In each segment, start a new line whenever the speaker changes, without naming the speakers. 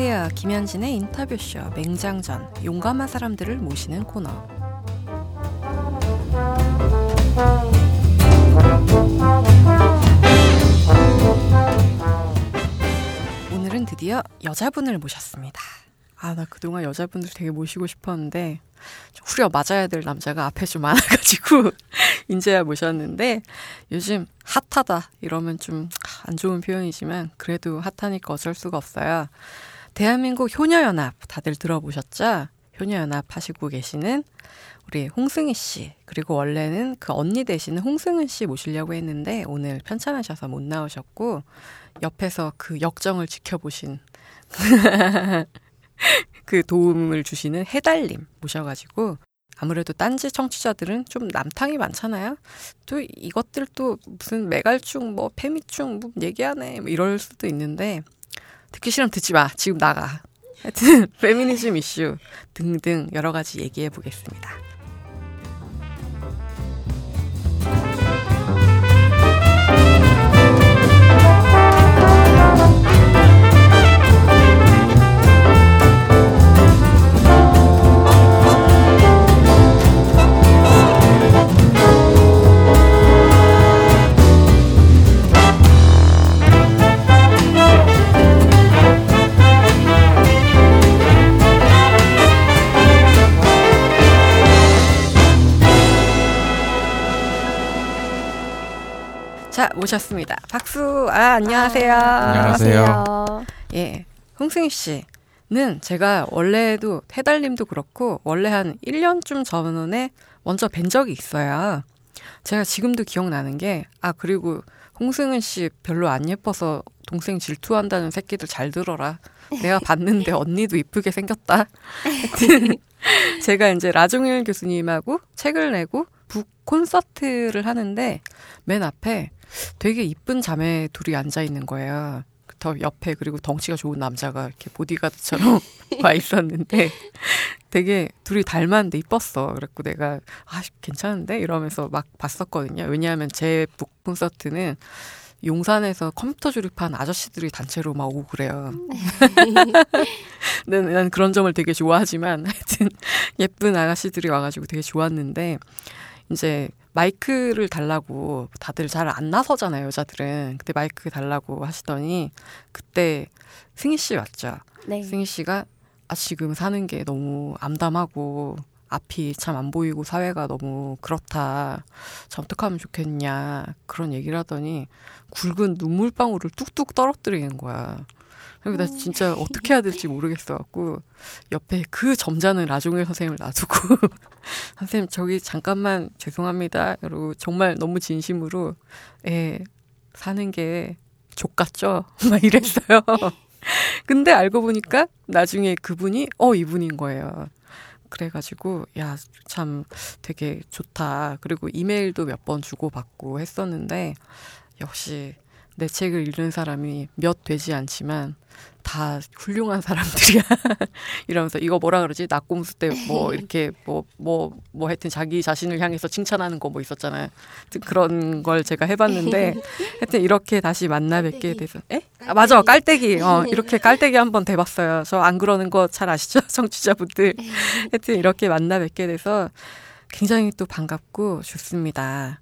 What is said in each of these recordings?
안녕하세요. 김현진의 인터뷰쇼 맹장전 용감한 사람들을 모시는 코너. 오늘은 드디어 여자분을 모셨습니다. 아, 나 그동안 여자분들 되게 모시고 싶었는데, 후려 맞아야 될 남자가 앞에 좀 많아가지고, 인제야 모셨는데, 요즘 핫하다, 이러면 좀 안 좋은 표현이지만, 그래도 핫하니까 어쩔 수가 없어요. 대한민국 효녀연합, 다들 들어보셨죠? 효녀연합 하시고 계시는 우리 홍승희 씨, 그리고 원래는 그 언니 대신에 홍승은 씨 모시려고 했는데, 오늘 편찮으셔서 못 나오셨고, 옆에서 그 역정을 지켜보신, 그 도움을 주시는 해달님 모셔가지고 아무래도 딴지 청취자들은 좀 남탕이 많잖아요. 또 이것들 또 무슨 매갈충 뭐 페미충 뭐 얘기하네 뭐 이럴 수도 있는데 듣기 싫으면 듣지 마. 지금 나가. 하여튼 페미니즘 이슈 등등 여러 가지 얘기해 보겠습니다. 모셨습니다. 박수. 아, 안녕하세요.
안녕하세요.
예. 홍승희 씨는 제가 원래도 해달님도 그렇고 원래 한 1년쯤 전에 먼저 뵌 적이 있어요. 제가 지금도 기억나는 게 아, 그리고 홍승은 씨 별로 안 예뻐서 동생 질투한다는 새끼들 잘 들어라. 내가 봤는데 언니도 이쁘게 생겼다. 제가 이제 라종일 교수님하고 책을 내고 북 콘서트를 하는데 맨 앞에 되게 이쁜 자매 둘이 앉아 있는 거예요. 더 옆에 그리고 덩치가 좋은 남자가 이렇게 보디가드처럼 와 있었는데 되게 둘이 닮았는데 이뻤어. 그래갖고 내가 아 괜찮은데 이러면서 막 봤었거든요. 왜냐하면 제 북 콘서트는 용산에서 컴퓨터 조립한 아저씨들이 단체로 막 오고 그래요. 난, 난 그런 점을 되게 좋아하지만 하여튼 예쁜 아가씨들이 와가지고 되게 좋았는데 이제 마이크를 달라고 다들 잘 안 나서잖아요, 여자들은. 그때 마이크 달라고 하시더니 그때 승희 씨 왔죠.
네.
승희 씨가 아 지금 사는 게 너무 암담하고 앞이 참 안 보이고 사회가 너무 그렇다. 참 어떻게 하면 좋겠냐. 그런 얘기를 하더니 굵은 눈물방울을 뚝뚝 떨어뜨리는 거야. 그리고 나 진짜 어떻게 해야 될지 모르겠어 갖고 옆에 그 점잖은 라종일 선생님을 놔두고 선생님 저기 잠깐만 죄송합니다. 그리고 정말 너무 진심으로 예 사는 게 족같죠? 막 이랬어요. 근데 알고 보니까 나중에 그분이 어 이분인 거예요. 그래가지고 야 참 되게 좋다. 그리고 이메일도 몇 번 주고받고 했었는데 역시 내 책을 읽는 사람이 몇 되지 않지만 다 훌륭한 사람들이야. 이러면서 이거 뭐라 그러지? 낙곰수 때 뭐 이렇게 뭐 뭐뭐 뭐, 뭐 하여튼 자기 자신을 향해서 칭찬하는 거 뭐 있었잖아요. 그런 걸 제가 해봤는데 하여튼 이렇게 다시 만나 뵙게 돼서 에? 아, 맞아 깔때기. 어 이렇게 깔때기 한번 대봤어요. 저 안 그러는 거 잘 아시죠? 청취자분들. 하여튼 이렇게 만나 뵙게 돼서 굉장히 또 반갑고 좋습니다.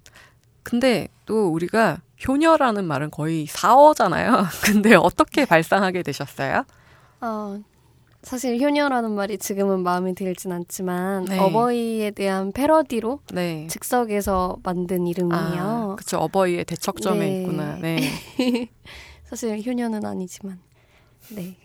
근데 또 우리가 효녀라는 말은 거의 사어잖아요. 근데 어떻게 발상하게 되셨어요?
어, 사실 효녀라는 말이 지금은 마음에 들진 않지만 네. 어버이에 대한 패러디로 네. 즉석에서 만든 이름이에요.
아, 그렇죠. 어버이의 대척점에 네. 있구나. 네.
사실 효녀는 아니지만 네.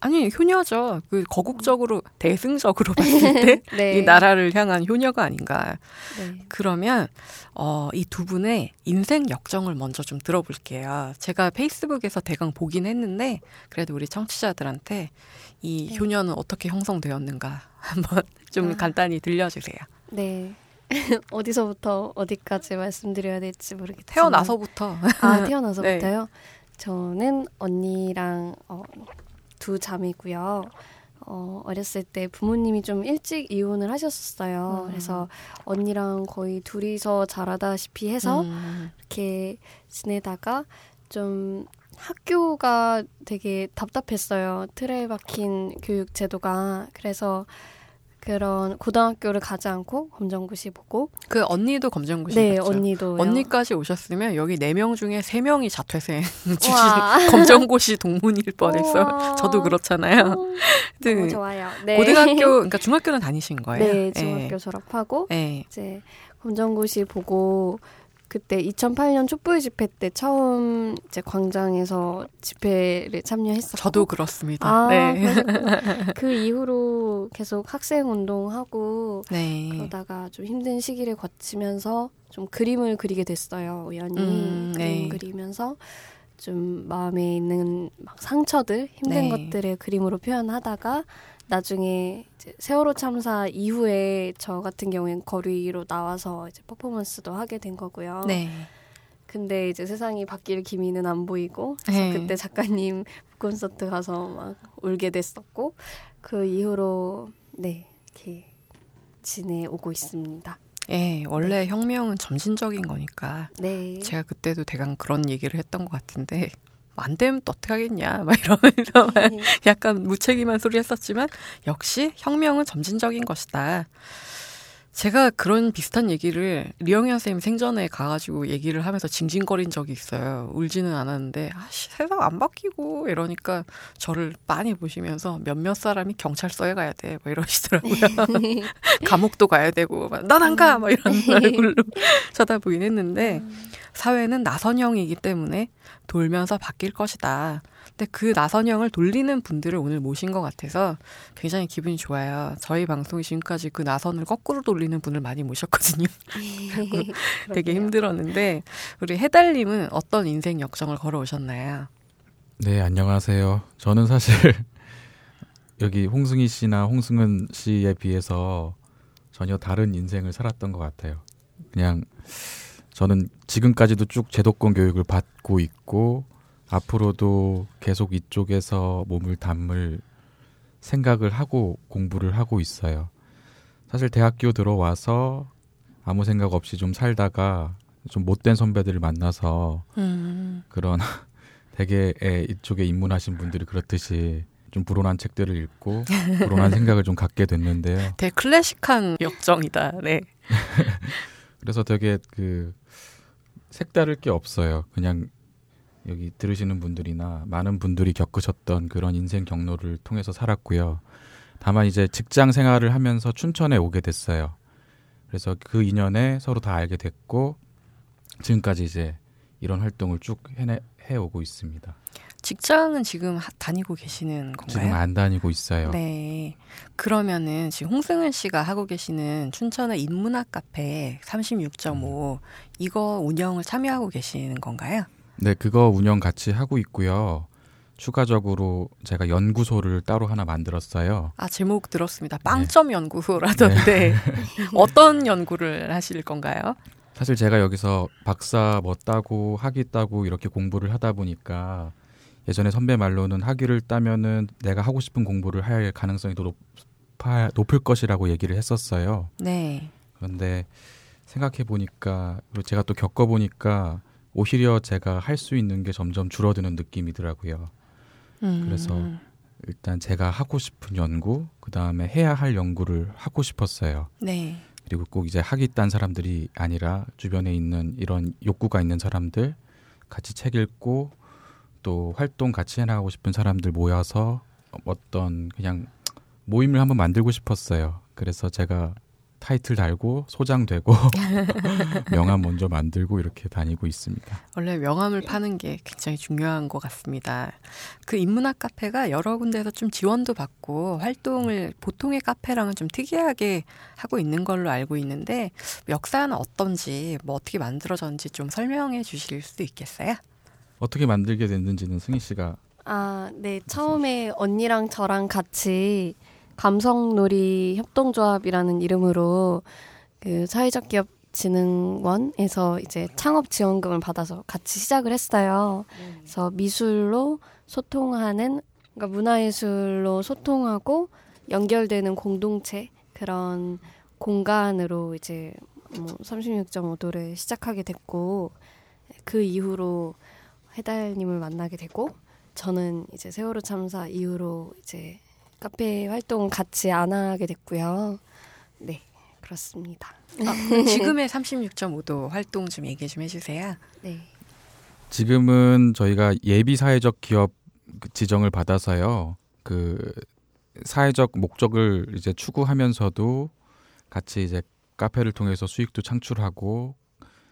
아니 효녀죠. 그 거국적으로 대승적으로 봤을 때이 네. 나라를 향한 효녀가 아닌가. 네. 그러면 어, 이 두 분의 인생 역정을 먼저 좀 들어볼게요. 제가 페이스북에서 대강 보긴 했는데 그래도 우리 청취자들한테 이 네. 효녀는 어떻게 형성되었는가 한번 좀 아. 간단히 들려주세요.
네. 어디서부터 어디까지 말씀드려야 될지 모르겠지만
태어나서부터
아 태어나서부터요. 네. 저는 언니랑 어, 두 자매고요. 어, 어렸을 때 부모님이 좀 일찍 이혼을 하셨었어요. 음. 그래서 언니랑 거의 둘이서 자라다시피 해서 음. 이렇게 지내다가 좀 학교가 되게 답답했어요. 틀에 박힌 교육 제도가. 그래서 그런 고등학교를 가지 않고 검정고시 보고
그 언니도 검정고시
네
봤죠?
언니도
언니까지 오셨으면 여기 네 명 중에 세 명이 자퇴생 검정고시 동문일 뻔했어. 저도 그렇잖아요.
네. 너무 좋아요. 네.
고등학교 그러니까 중학교는 다니신 거예요?
네, 중학교 네. 졸업하고 네. 이제 검정고시 보고 그때 2008년 촛불 집회 때 처음 이제 광장에서 집회를 참여했었고
저도 그렇습니다.
아, 네. 그 이후로 계속 학생 운동하고 네. 그러다가 좀 힘든 시기를 거치면서 좀 그림을 그리게 됐어요. 우연히 음, 네. 그림 그리면서 좀 마음에 있는 막 상처들 힘든 네. 것들을 그림으로 표현하다가 나중에 세월호 참사 이후에 저 같은 경우엔 거리로 나와서 이제 퍼포먼스도 하게 된 거고요. 네. 근데 이제 세상이 바뀔 기미는 안 보이고 그래서 네. 그때 작가님 콘서트 가서 막 울게 됐었고 그 이후로 네 이렇게 지내오고 있습니다.
예, 원래 네. 혁명은 점진적인 거니까. 네. 제가 그때도 대강 그런 얘기를 했던 것 같은데 안 되면 또 어떻게 하겠냐 막 이러면서 네. 약간 무책임한 소리 했었지만 역시 혁명은 점진적인 것이다. 제가 그런 비슷한 얘기를 리영현 선생님 생전에 가가지고 얘기를 하면서 징징거린 적이 있어요. 울지는 않았는데 아씨 세상 안 바뀌고 이러니까 저를 빤히 보시면서 몇몇 사람이 경찰서에 가야 돼, 뭐 이러시더라고요. 감옥도 가야 되고 난 안 가, 뭐 이런 음. 얼굴로 쳐다보긴 했는데 음. 사회는 나선형이기 때문에 돌면서 바뀔 것이다. 근데 그 나선형을 돌리는 분들을 오늘 모신 것 같아서 굉장히 기분이 좋아요. 저희 방송이 지금까지 그 나선을 거꾸로 돌리는 분을 많이 모셨거든요. 되게 힘들었는데 우리 해달님은 어떤 인생 역정을 걸어오셨나요?
네, 안녕하세요. 저는 사실 여기 홍승희 씨나 홍승은 씨에 비해서 전혀 다른 인생을 살았던 것 같아요. 그냥 저는 지금까지도 쭉 제도권 교육을 받고 있고 앞으로도 계속 이쪽에서 몸을 담을 생각을 하고 공부를 하고 있어요. 사실 대학교 들어와서 아무 생각 없이 좀 살다가 좀 못된 선배들을 만나서 음. 그런 되게 이쪽에 입문하신 분들이 그렇듯이 좀 불온한 책들을 읽고 불온한 생각을 좀 갖게 됐는데요.
되게 클래식한 역정이다. 네.
그래서 되게 그 색다를 게 없어요. 그냥 여기 들으시는 분들이나 많은 분들이 겪으셨던 그런 인생 경로를 통해서 살았고요. 다만 이제 직장 생활을 하면서 춘천에 오게 됐어요. 그래서 그 인연에 서로 다 알게 됐고 지금까지 이제 이런 활동을 쭉 해내, 해오고 있습니다.
직장은 지금 다니고 계시는 건가요?
지금 안 다니고 있어요.
네. 그러면은 지금 홍승은 씨가 하고 계시는 춘천의 인문학 카페 36.5 음. 이거 운영을 참여하고 계시는 건가요?
네, 그거 운영 같이 하고 있고요. 추가적으로 제가 연구소를 따로 하나 만들었어요.
아, 제목 들었습니다. 네. 빵점 네. 연구소라던데. 네. 어떤 연구를 하실 건가요?
사실 제가 여기서 박사 뭐 따고 학위 따고 이렇게 공부를 하다 보니까 예전에 선배 말로는 학위를 따면은 내가 하고 싶은 공부를 할 가능성이 더 높아, 높을 것이라고 얘기를 했었어요. 네. 그런데 생각해 보니까 그리고 제가 또 겪어 보니까 오히려 제가 할 수 있는 게 점점 줄어드는 느낌이더라고요. 음. 그래서 일단 제가 하고 싶은 연구, 그 다음에 해야 할 연구를 하고 싶었어요. 네. 그리고 꼭 이제 학위 딴 사람들이 아니라 주변에 있는 이런 욕구가 있는 사람들 같이 책 읽고 또 활동 같이 해나가고 싶은 사람들 모여서 어떤 그냥 모임을 한번 만들고 싶었어요. 그래서 제가 타이틀 달고 소장되고 명함 먼저 만들고 이렇게 다니고 있습니다.
원래 명함을 파는 게 굉장히 중요한 것 같습니다. 그 인문학 카페가 여러 군데에서 좀 지원도 받고 활동을 보통의 카페랑은 좀 특이하게 하고 있는 걸로 알고 있는데 역사는 어떤지 뭐 어떻게 만들어졌는지 좀 설명해 주실 수 있겠어요?
어떻게 만들게 됐는지는 승희 씨가
아, 네. 처음에 언니랑 저랑 같이 감성놀이 협동조합이라는 이름으로 그 사회적 기업 진흥원에서 이제 창업 지원금을 받아서 같이 시작을 했어요. 그래서 미술로 소통하는 그러니까 문화예술로 소통하고 연결되는 공동체 그런 공간으로 이제 뭐 36.5도를 시작하게 됐고 그 이후로 해달님을 만나게 되고 저는 이제 세월호 참사 이후로 이제 카페 활동 같이 안 하게 됐고요. 네, 그렇습니다.
아, 지금의 36.5도 활동 좀 얘기 좀 해주세요.
네.
지금은 저희가 예비 사회적 기업 그 지정을 받아서요. 그 사회적 목적을 이제 추구하면서도 같이 이제 카페를 통해서 수익도 창출하고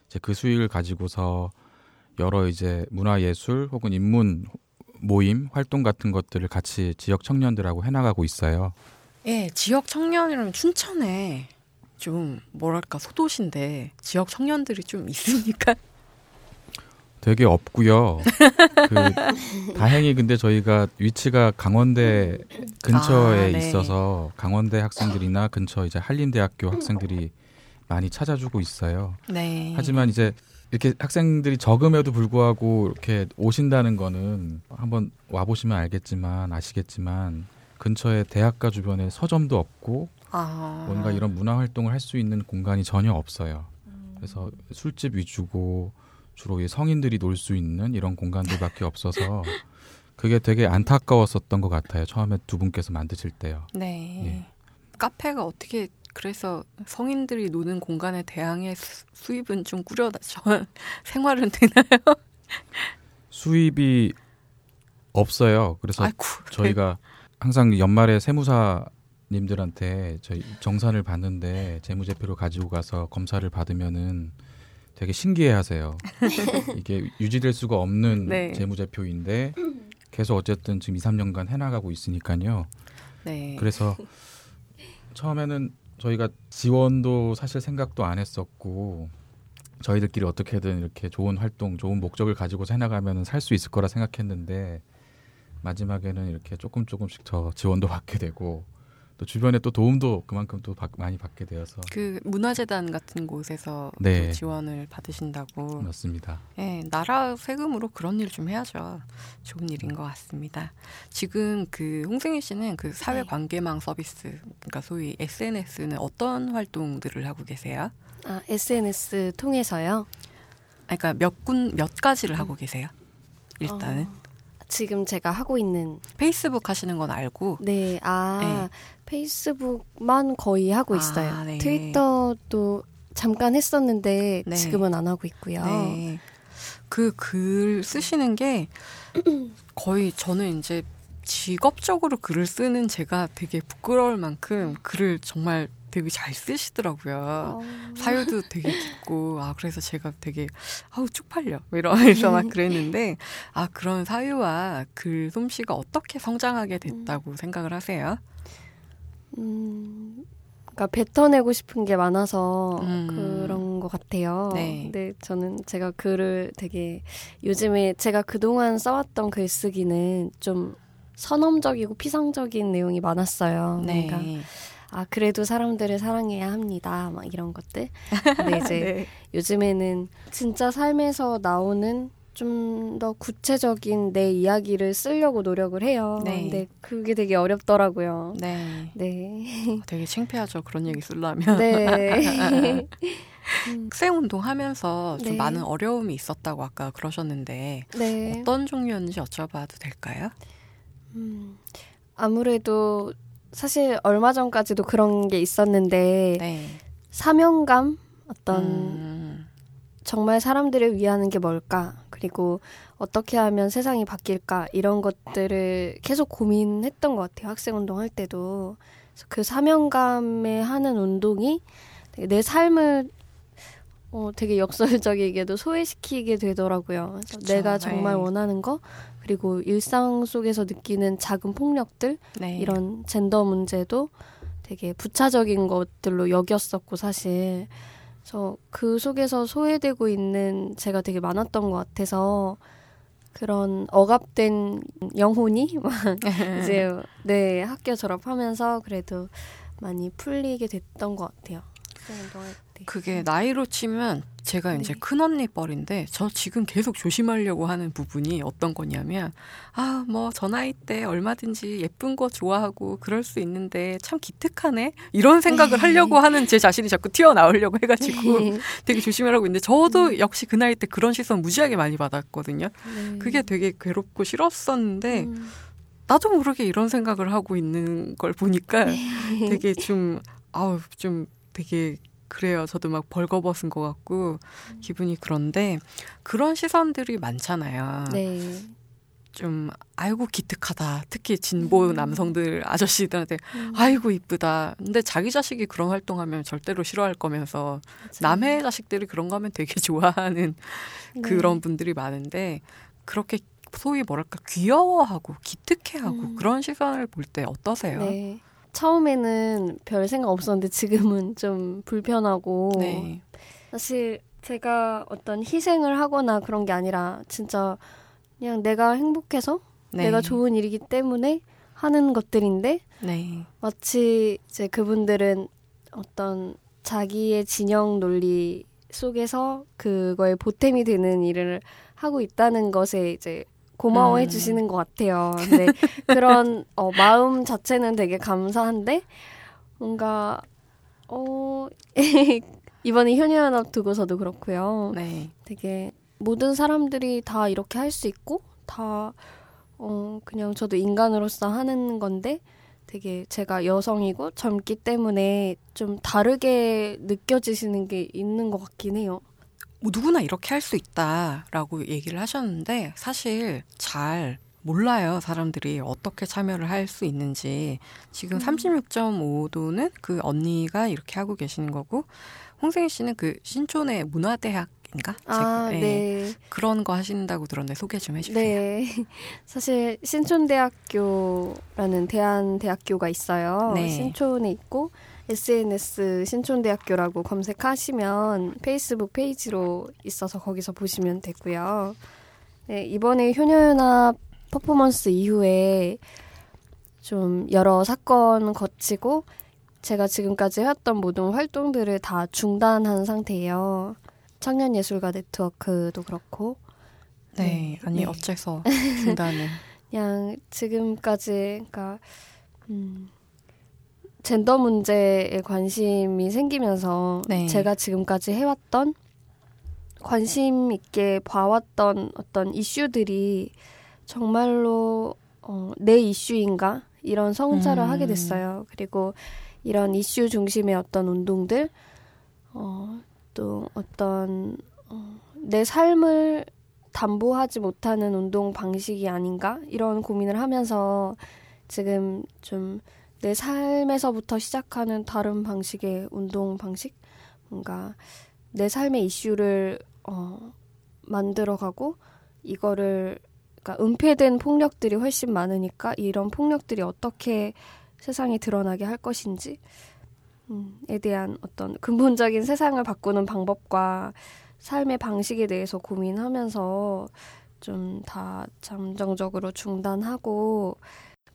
이제 그 수익을 가지고서 여러 이제 문화 예술 혹은 인문 모임 활동 같은 것들을 같이 지역 청년들하고 해나가고 있어요.
예, 지역 청년이라면 춘천에 좀 뭐랄까 소도시인데 지역 청년들이 좀 있습니까?
되게 없고요. 그 다행히 근데 저희가 위치가 강원대 근처에
아, 네.
있어서 강원대 학생들이나 근처 이제 한림대학교 학생들이 많이 찾아주고 있어요.
네.
하지만 이제 이렇게 학생들이 적음에도 불구하고 이렇게 오신다는 거는 한번 와 보시면 알겠지만 아시겠지만 근처에 대학가 주변에 서점도 없고
아.
뭔가 이런 문화 활동을 할 수 있는 공간이 전혀 없어요. 그래서 술집 위주고 주로 이 성인들이 놀 수 있는 이런 공간들밖에 없어서 그게 되게 안타까웠었던 것 같아요. 처음에 두 분께서 만드실 때요.
네.
예.
카페가 어떻게 그래서 성인들이 노는 공간에 대항해 수- 수입은 좀 꾸려져 생활은 되나요?
수입이 없어요. 그래서
아이고.
저희가 항상 연말에 세무사 님들한테 저희 정산을 받는데 재무제표를 가지고 가서 검사를 받으면은 되게 신기해하세요. 이게 유지될 수가 없는
네.
재무제표인데 계속 어쨌든 지금 2, 3년간 해나가고 있으니까요.
네.
그래서 처음에는 저희가 지원도 사실 생각도 안 했었고 저희들끼리 어떻게든 이렇게 좋은 활동, 좋은 목적을 가지고서 해나가면 살 수 있을 거라 생각했는데 마지막에는 이렇게 조금 조금씩 더 지원도 받게 되고 또 주변에 또 도움도 그만큼 또 받- 많이 받게 되어서
그 문화재단 같은 곳에서
네.
또 지원을 받으신다고.
맞습니다.
예, 나라 세금으로 그런 일 좀 해야죠. 좋은 일인 것 같습니다. 지금 그 홍승희 씨는 그 사회
네.
관계망 서비스, 그러니까 소위 SNS는 어떤 활동들을 하고 계세요?
아, SNS 통해서요.
아, 그러니까 몇 군, 몇 가지를 하고 계세요? 일단은.
어, 지금 제가 하고 있는
페이스북 하시는 건 알고.
네, 아 페이스북만 거의 하고
아,
있어요.
네.
트위터도 잠깐 했었는데
네.
지금은 안 하고 있고요.
네. 그글 쓰시는 게 거의 저는 이제 직업적으로 글을 쓰는 제가 되게 부끄러울 만큼 글을 정말 되게 잘 쓰시더라고요.
어,
사유도 되게 깊고 아 그래서 제가 되게 아우 쪽팔려 이러면서 막 그랬는데 아 그런 사유와 글 솜씨가 어떻게 성장하게 됐다고 생각을 하세요?
음, 그러니까 뱉어내고 싶은 게 많아서
음.
그런 것 같아요.
네.
근데 저는 제가 글을 되게 요즘에 제가 그동안 써왔던 글쓰기는 좀 선험적이고 피상적인 내용이 많았어요. 그러니까 아 그래도 사람들을 사랑해야 합니다. 막 이런 것들. 근데 이제
네.
요즘에는 진짜 삶에서 나오는 좀 더 구체적인 내 이야기를 쓰려고 노력을 해요.
네.
근데 그게 되게 어렵더라고요.
네.
네.
되게 창피하죠 그런 얘기 쓰려면.
네.
학생 운동 하면서 좀
네.
많은 어려움이 있었다고 아까 그러셨는데
네.
어떤 종류였는지 여쭤봐도 될까요?
음, 아무래도 사실 얼마 전까지도 그런 게 있었는데
네.
사명감 어떤
음,
정말 사람들을 위하는 게 뭘까? 그리고 어떻게 하면 세상이 바뀔까? 이런 것들을 계속 고민했던 것 같아요. 학생 운동할 때도. 그래서 그 사명감에 하는 운동이 내 삶을 어, 되게 역설적이게도 소외시키게 되더라고요.
그쵸,
내가 정말
네.
원하는 거, 그리고 일상 속에서 느끼는 작은 폭력들,
네.
이런 젠더 문제도 되게 부차적인 것들로 여겼었고 사실 그래서 그 속에서 소외되고 있는 제가 되게 많았던 것 같아서 그런 억압된 영혼이 막 이제 네 학교 졸업하면서 그래도 많이 풀리게 됐던 것 같아요. 때.
그게 나이로 치면 제가 이제
네.
큰 언니 뻘인데 저 지금 계속 조심하려고 하는 부분이 어떤 거냐면 아 뭐 저 나이 때 얼마든지 예쁜 거 좋아하고 그럴 수 있는데 참 기특하네 이런 생각을 하려고 하는 제 자신이 자꾸 튀어나오려고 해가지고
네.
되게 조심하라고 있는데 저도 역시 그 나이 때 그런 시선 무지하게 많이 받았거든요.
네.
그게 되게 괴롭고 싫었었는데
음.
나도 모르게 이런 생각을 하고 있는 걸 보니까 되게 좀 아우 좀 되게 그래요. 저도 막 벌거벗은 것 같고 기분이 그런데 그런 시선들이 많잖아요.
네.
좀 아이고 기특하다. 특히 진보
음.
남성들 아저씨들한테
음.
아이고 이쁘다. 근데 자기 자식이 그런 활동하면 절대로 싫어할 거면서 남의 자식들이 그런 거 하면 되게 좋아하는
네.
그런 분들이 많은데 그렇게 소위 뭐랄까 귀여워하고 기특해하고
음.
그런 시선을 볼 때 어떠세요?
네. 처음에는 별 생각 없었는데 지금은 좀 불편하고
네.
사실 제가 어떤 희생을 하거나 그런 게 아니라 진짜 그냥 내가 행복해서
네.
내가 좋은 일이기 때문에 하는 것들인데
네.
마치 이제 그분들은 어떤 자기의 진영 논리 속에서 그거에 보탬이 되는 일을 하고 있다는 것에 이제 고마워해
음.
주시는 것 같아요. 근데 그런 어, 마음 자체는 되게 감사한데 뭔가 어 이번에 효녀연합 두고서도 그렇고요.
네.
되게 모든 사람들이 다 이렇게 할 수 있고 다 어, 그냥 저도 인간으로서 하는 건데 되게 제가 여성이고 젊기 때문에 좀 다르게 느껴지시는 게 있는 것 같긴 해요.
뭐 누구나 이렇게 할 수 있다라고 얘기를 하셨는데 사실 잘 몰라요 사람들이 어떻게 참여를 할 수 있는지 지금
음.
36.5도는 그 언니가 이렇게 하고 계시는 거고 홍승희 씨는 그 신촌의 문화대학 인가
아,
제가, 예,
네.
그런 거 하신다고 들었는데 소개 좀 해주세요.
네. 사실 신촌대학교라는 대한대학교가 있어요.
네.
신촌에 있고 SNS 신촌대학교라고 검색하시면 페이스북 페이지로 있어서 거기서 보시면 되고요. 네, 이번에 효녀연합 퍼포먼스 이후에 좀 여러 사건 거치고 제가 지금까지 해왔던 모든 활동들을 다 중단한 상태예요. 청년 예술가 네트워크도 그렇고
네,
네.
아니
네.
어째서 중단을
그냥 지금까지 그러니까 음, 젠더 문제에 관심이 생기면서
네.
제가 지금까지 해왔던 관심 있게 봐왔던 어떤 이슈들이 정말로 어, 내 이슈인가 이런 성찰을
음.
하게 됐어요. 그리고 이런 이슈 중심의 어떤 운동들 어, 또 어떤 어, 내 삶을 담보하지 못하는 운동 방식이 아닌가 이런 고민을 하면서 지금 좀 내 삶에서부터 시작하는 다른 방식의 운동 방식? 뭔가 내 삶의 이슈를 어, 만들어가고 이거를 그러니까 은폐된 폭력들이 훨씬 많으니까 이런 폭력들이 어떻게 세상에 드러나게 할 것인지 음, 에 대한 어떤 근본적인 세상을 바꾸는 방법과 삶의 방식에 대해서 고민하면서 좀 다 잠정적으로 중단하고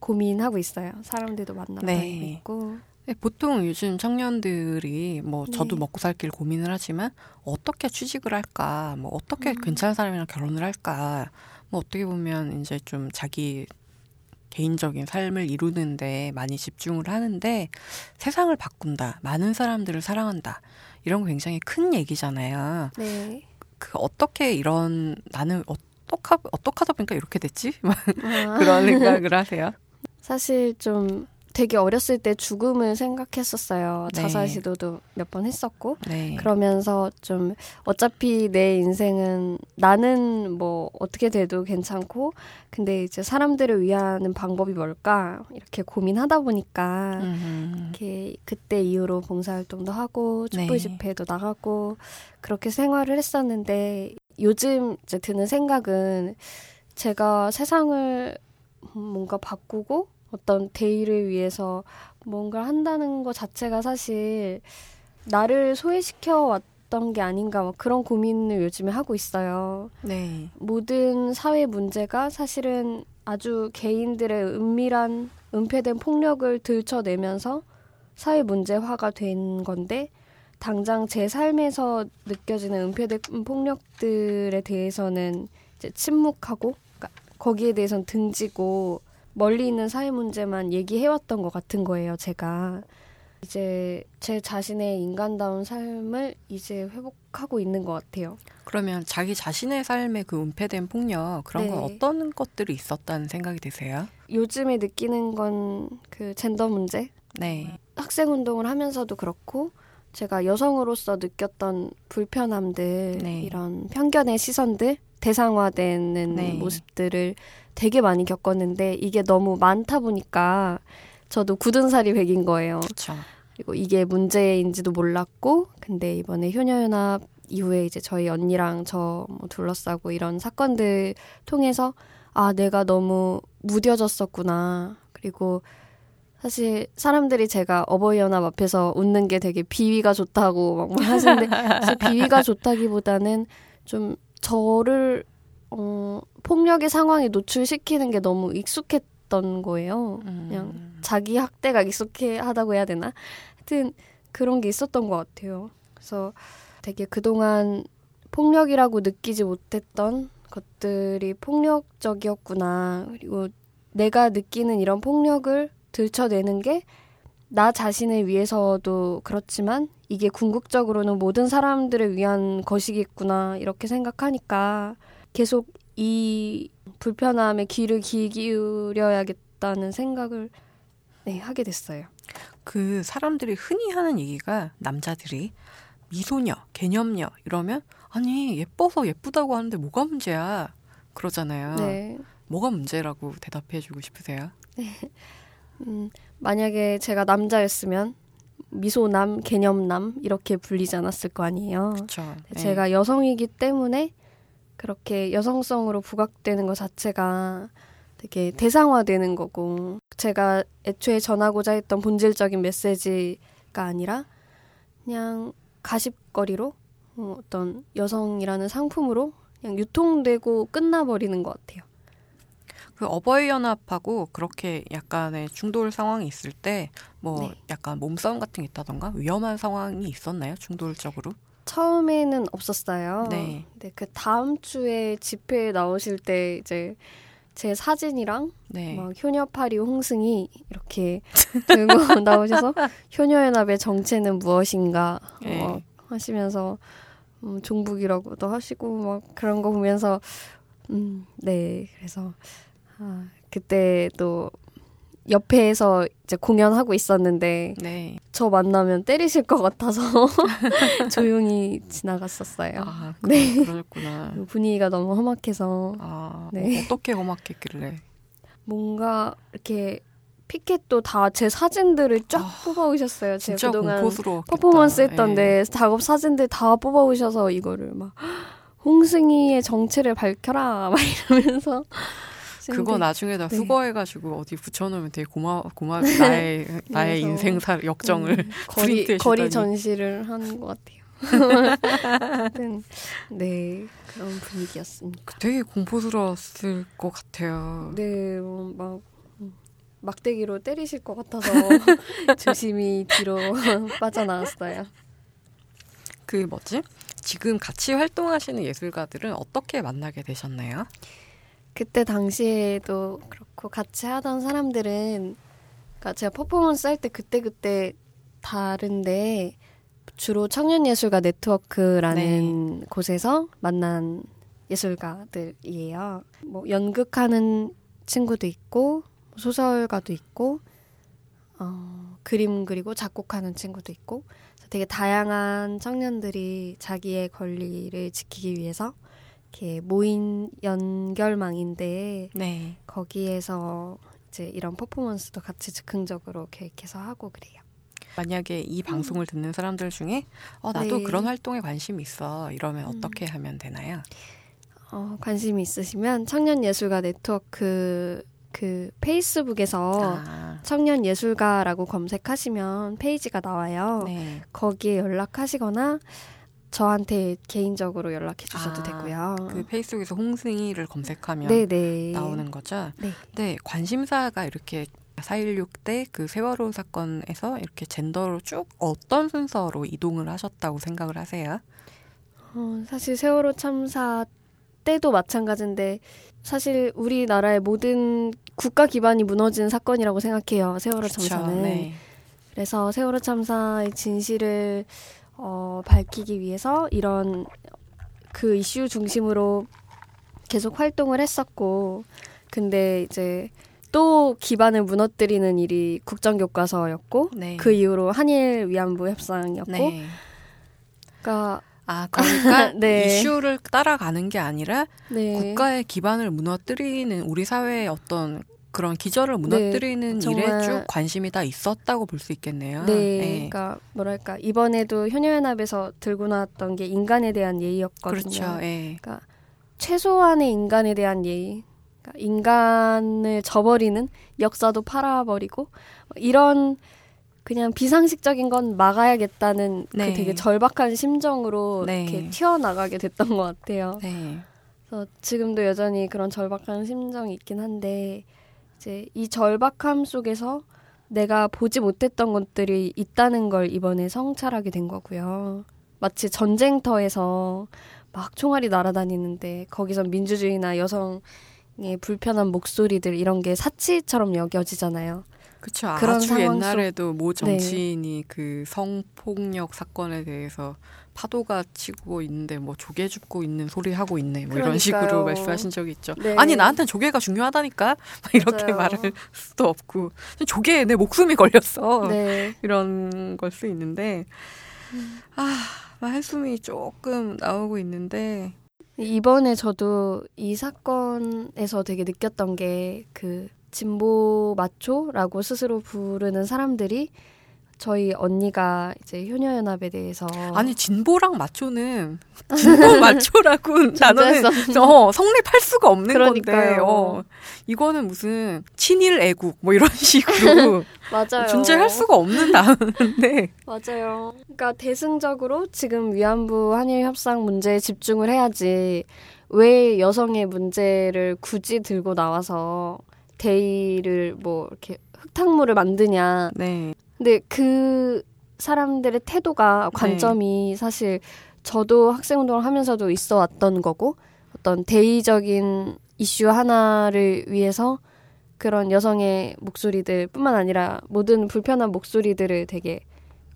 고민하고 있어요. 사람들도 만나러
네.
있고.
네, 보통 요즘 청년들이 뭐 저도
네.
먹고 살 길 고민을 하지만 어떻게 취직을 할까, 뭐 어떻게
음.
괜찮은 사람이랑 결혼을 할까, 뭐 어떻게 보면 이제 좀 자기 개인적인 삶을 이루는데 많이 집중을 하는데 세상을 바꾼다, 많은 사람들을 사랑한다 이런 거 굉장히 큰 얘기잖아요.
네.
그 어떻게 이런 나는 어떡하 어떡하다 보니까 이렇게 됐지? 막
아.
그런 생각을 하세요.
사실 좀 되게 어렸을 때 죽음을 생각했었어요.
네.
자살 시도도 몇 번 했었고.
네.
그러면서 좀 어차피 내 인생은 나는 뭐 어떻게 돼도 괜찮고 근데 이제 사람들을 위하는 방법이 뭘까 이렇게 고민하다 보니까
음흠.
이렇게 그때 이후로 봉사활동도 하고 촛불
네.
집회도 나가고 그렇게 생활을 했었는데 요즘 이제 드는 생각은 제가 세상을 뭔가 바꾸고 어떤 대의를 위해서 뭔가 한다는 것 자체가 사실 나를 소외시켜 왔던 게 아닌가 뭐 그런 고민을 요즘에 하고 있어요.
네.
모든 사회 문제가 사실은 아주 개인들의 은밀한 은폐된 폭력을 들춰내면서 사회 문제화가 된 건데 당장 제 삶에서 느껴지는 은폐된 폭력들에 대해서는 이제 침묵하고 그러니까 거기에 대해서는 등지고 멀리 있는 사회 문제만 얘기해왔던 것 같은 거예요. 제가 이제 제 자신의 인간다운 삶을 이제 회복하고 있는 것 같아요.
그러면 자기 자신의 삶에 그 은폐된 폭력 그런 건
네.
어떤 것들이 있었다는 생각이 드세요?
요즘에 느끼는 건 그 젠더 문제
네.
학생 운동을 하면서도 그렇고 제가 여성으로서 느꼈던 불편함들
네.
이런 편견의 시선들 대상화되는
네.
모습들을 되게 많이 겪었는데 이게 너무 많다 보니까 저도 굳은 살이 백인 거예요.
그렇죠.
그리고 이게 문제인지도 몰랐고 근데 이번에 효녀연합 이후에 이제 저희 언니랑 저 뭐 둘러싸고 이런 사건들 통해서 아 내가 너무 무뎌졌었구나 그리고 사실 사람들이 제가 어버이 연합 앞에서 웃는 게 되게 비위가 좋다고 막 하시는데 사실 비위가 좋다기보다는 좀 저를 어, 폭력의 상황에 노출시키는 게 너무 익숙했던 거예요. 그냥
음.
자기 학대가 익숙해 하다고 해야 되나? 하여튼 그런 게 있었던 것 같아요. 그래서 되게 그동안 폭력이라고 느끼지 못했던 것들이 폭력적이었구나. 그리고 내가 느끼는 이런 폭력을 들춰내는 게 나 자신을 위해서도 그렇지만 이게 궁극적으로는 모든 사람들을 위한 것이겠구나. 이렇게 생각하니까 계속 이 불편함에 귀를 기울여야겠다는 생각을 네, 하게 됐어요.
그 사람들이 흔히 하는 얘기가 남자들이 미소녀, 개념녀 이러면 아니 예뻐서 예쁘다고 하는데 뭐가 문제야 그러잖아요.
네.
뭐가 문제라고 대답해주고 싶으세요?
음, 만약에 제가 남자였으면 미소남, 개념남 이렇게 불리지 않았을 거 아니에요.
그렇죠.
제가 여성이기 때문에 그렇게 여성성으로 부각되는 것 자체가 되게 대상화되는 거고 제가 애초에 전하고자 했던 본질적인 메시지가 아니라 그냥 가십거리로 어, 어떤 여성이라는 상품으로 그냥 유통되고 끝나버리는 것 같아요.
그 어버이 연합하고 그렇게 약간의 충돌 상황이 있을 때 뭐
네.
약간 몸싸움 같은 게 있다던가 위험한 상황이 있었나요? 충돌적으로?
처음에는 없었어요.
네.
근데 그 다음 주에 집회에 나오실 때 이제 제 사진이랑
네.
막 효녀파리 홍승이 이렇게 들고 나오셔서 효녀연합의 정체는 무엇인가
네.
막 하시면서 음, 종북이라고도 하시고 막 그런 거 보면서 음, 네 그래서 아, 그때 또 옆에서 이제 공연하고 있었는데
네.
저 만나면 때리실 것 같아서 조용히 지나갔었어요.
아, 그,
네.
그러셨구나.
분위기가 너무 험악해서
아,
네.
어, 어떻게 험악했길래?
뭔가 이렇게 피켓도 다 제 사진들을 쫙
아,
뽑아오셨어요. 제가
진짜
그동안
공포스러워.
퍼포먼스 했던데 작업 사진들 다 뽑아오셔서 이거를 막 홍승이의 정체를 밝혀라 막 이러면서
그거 나중에 다
네.
수거해가지고 어디 붙여놓으면 되게 고마 고마 나의 나의
그래서,
인생 사 역정을
음, 거리 거리. 전시를 하는 것 같아요. 네 그런 분위기였습니다.
되게 공포스러웠을 것 같아요.
네, 어, 막 음, 막대기로 때리실 것 같아서 조심히 뒤로 빠져나왔어요.
그 뭐지? 지금 같이 활동하시는 예술가들은 어떻게 만나게 되셨나요?
그때 당시에도 그렇고 같이 하던 사람들은 그러니까 제가 퍼포먼스 할 때 그때 그때 다른데 주로 청년 예술가 네트워크라는 곳에서 만난 예술가들이에요. 뭐 연극하는 친구도 있고 소설가도 있고 어, 그림 그리고 작곡하는 친구도 있고 되게 다양한 청년들이 자기의 권리를 지키기 위해서 이렇게 모인 연결망인데
네.
거기에서 이제 이런 퍼포먼스도 같이 즉흥적으로 계획해서 하고 그래요.
만약에 이 방송을 듣는 사람들 중에 어 나도
네.
그런 활동에 관심 있어 이러면
음.
어떻게 하면 되나요?
어, 관심이 있으시면 청년 예술가 네트워크 그 페이스북에서
아,
청년 예술가라고 검색하시면 페이지가 나와요.
네.
거기에 연락하시거나 저한테 개인적으로 연락해 주셔도
아,
되고요.
그 페이스북에서 홍승이를 검색하면
네네.
나오는 거죠.
네.
네, 관심사가 이렇게 4.16 때 그 세월호 사건에서 이렇게 젠더로 쭉 어떤 순서로 이동을 하셨다고 생각을 하세요?
어, 사실 세월호 참사 때도 마찬가지인데 사실 우리나라의 모든 국가 기반이 무너진 사건이라고 생각해요. 세월호
그렇죠.
참사는.
네.
그래서 세월호 참사의 진실을 어, 밝히기 위해서 이런 그 이슈 중심으로 계속 활동을 했었고, 근데 이제 또 기반을 무너뜨리는 일이 국정교과서였고,
네.
그 이후로 한일 위안부 협상이었고,
네.
그러니까
아 그러니까
네.
이슈를 따라가는 게 아니라
네.
국가의 기반을 무너뜨리는 우리 사회의 어떤 그런 기절을 무너뜨리는
네,
일에 쭉 관심이 다 있었다고 볼 수 있겠네요.
네, 그러니까 뭐랄까 이번에도 현여연합에서 들고 나왔던 게 인간에 대한 예의였거든요.
그렇죠. 예.
최소한의 인간에 대한 예의, 그러니까 인간을 저버리는 역사도 팔아버리고 이런 그냥 비상식적인 건 막아야겠다는
네.
그 되게 절박한 심정으로
네.
이렇게 튀어나가게 됐던 것 같아요.
네.
그래서 지금도 여전히 그런 절박한 심정이 있긴 한데 이제 이 절박함 속에서 내가 보지 못했던 것들이 있다는 걸 이번에 성찰하게 된 거고요. 마치 전쟁터에서 막 총알이 날아다니는데 거기서 민주주의나 여성의 불편한 목소리들 이런 게 사치처럼 여겨지잖아요.
그렇죠.
그런
아주
상황 속-
옛날에도 모
네.
정치인이 그 성폭력 사건에 대해서 파도가 치고 있는데 뭐 조개 줍고 있는 소리 하고 있네 뭐 이런
그러니까요.
식으로 말씀하신 적이 있죠.
네.
아니 나한테는 조개가 중요하다니까 막 이렇게
맞아요.
말할 수도 없고 조개에 내 목숨이 걸렸어
네.
이런 걸 수 있는데 아 한숨이 조금 나오고 있는데
이번에 저도 이 사건에서 되게 느꼈던 게그 진보 마초라고 스스로 부르는 사람들이 저희 언니가 이제 효녀연합에 대해서
아니 진보랑 마초는 진보 마초라고 나는. 어, 성립할 수가 없는 건데
그러니까요.
어, 이거는 무슨 친일 애국 뭐 이런 식으로
맞아요.
존재할 수가 없는 단어인데
맞아요. 그러니까 대승적으로 지금 위안부 한일 협상 문제에 집중을 해야지 왜 여성의 문제를 굳이 들고 나와서 대의를 뭐 이렇게 흙탕물을 만드냐.
네
근데 그 사람들의 태도가 관점이 사실 저도 학생 운동을 하면서도 있어 왔던 거고 어떤 대의적인 이슈 하나를 위해서 그런 여성의 목소리들 뿐만 아니라 모든 불편한 목소리들을 되게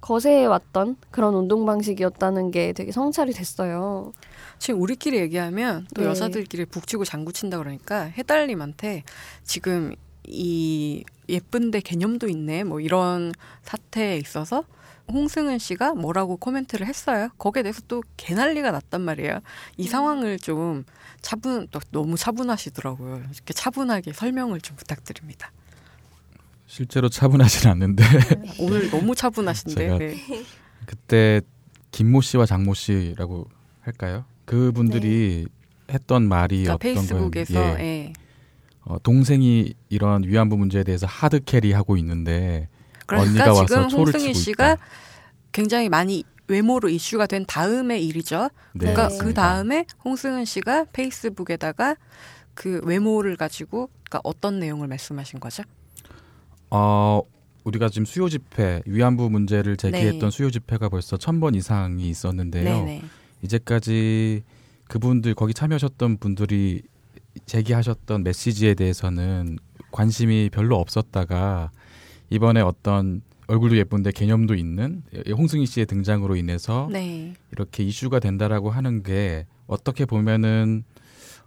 거세해 왔던 그런 운동 방식이었다는 게 되게 성찰이 됐어요.
지금 우리끼리 얘기하면 또
네.
여자들끼리 북치고 장구친다 그러니까 해달님한테 지금 이 예쁜데 개념도 있네 뭐 이런 사태에 있어서 홍승은 씨가 뭐라고 코멘트를 했어요. 거기에 대해서 또 개난리가 났단 말이에요. 이
음.
상황을 좀 차분 또 너무 차분하시더라고요. 이렇게 차분하게 설명을 좀 부탁드립니다.
실제로 차분하진 않는데
오늘 너무 차분하신데. 네.
그때 김모 씨와 장모 씨라고 할까요? 그분들이 했던 말이
그러니까
어떤
페이스북에서
거였- 예.
예.
어, 동생이 이런 위안부 문제에 대해서 하드 캐리하고 있는데
그러니까
언니가 와서
지금 홍승희 씨가
있다.
굉장히 많이 외모로 이슈가 된 다음의 일이죠.
네,
그러니까
네.
그 다음에 홍승은 씨가 페이스북에다가 그 외모를 가지고 그러니까 어떤 내용을 말씀하신 거죠?
어, 우리가 지금 수요 집회 위안부 문제를 제기했던
네.
수요 집회가 벌써 천 번 이상이 있었는데요.
네네.
이제까지 그분들 거기 참여하셨던 분들이 제기하셨던 메시지에 대해서는 관심이 별로 없었다가 이번에 어떤 얼굴도 예쁜데 개념도 있는 홍승희 씨의 등장으로 인해서
네.
이렇게 이슈가 된다라고 하는 게 어떻게 보면은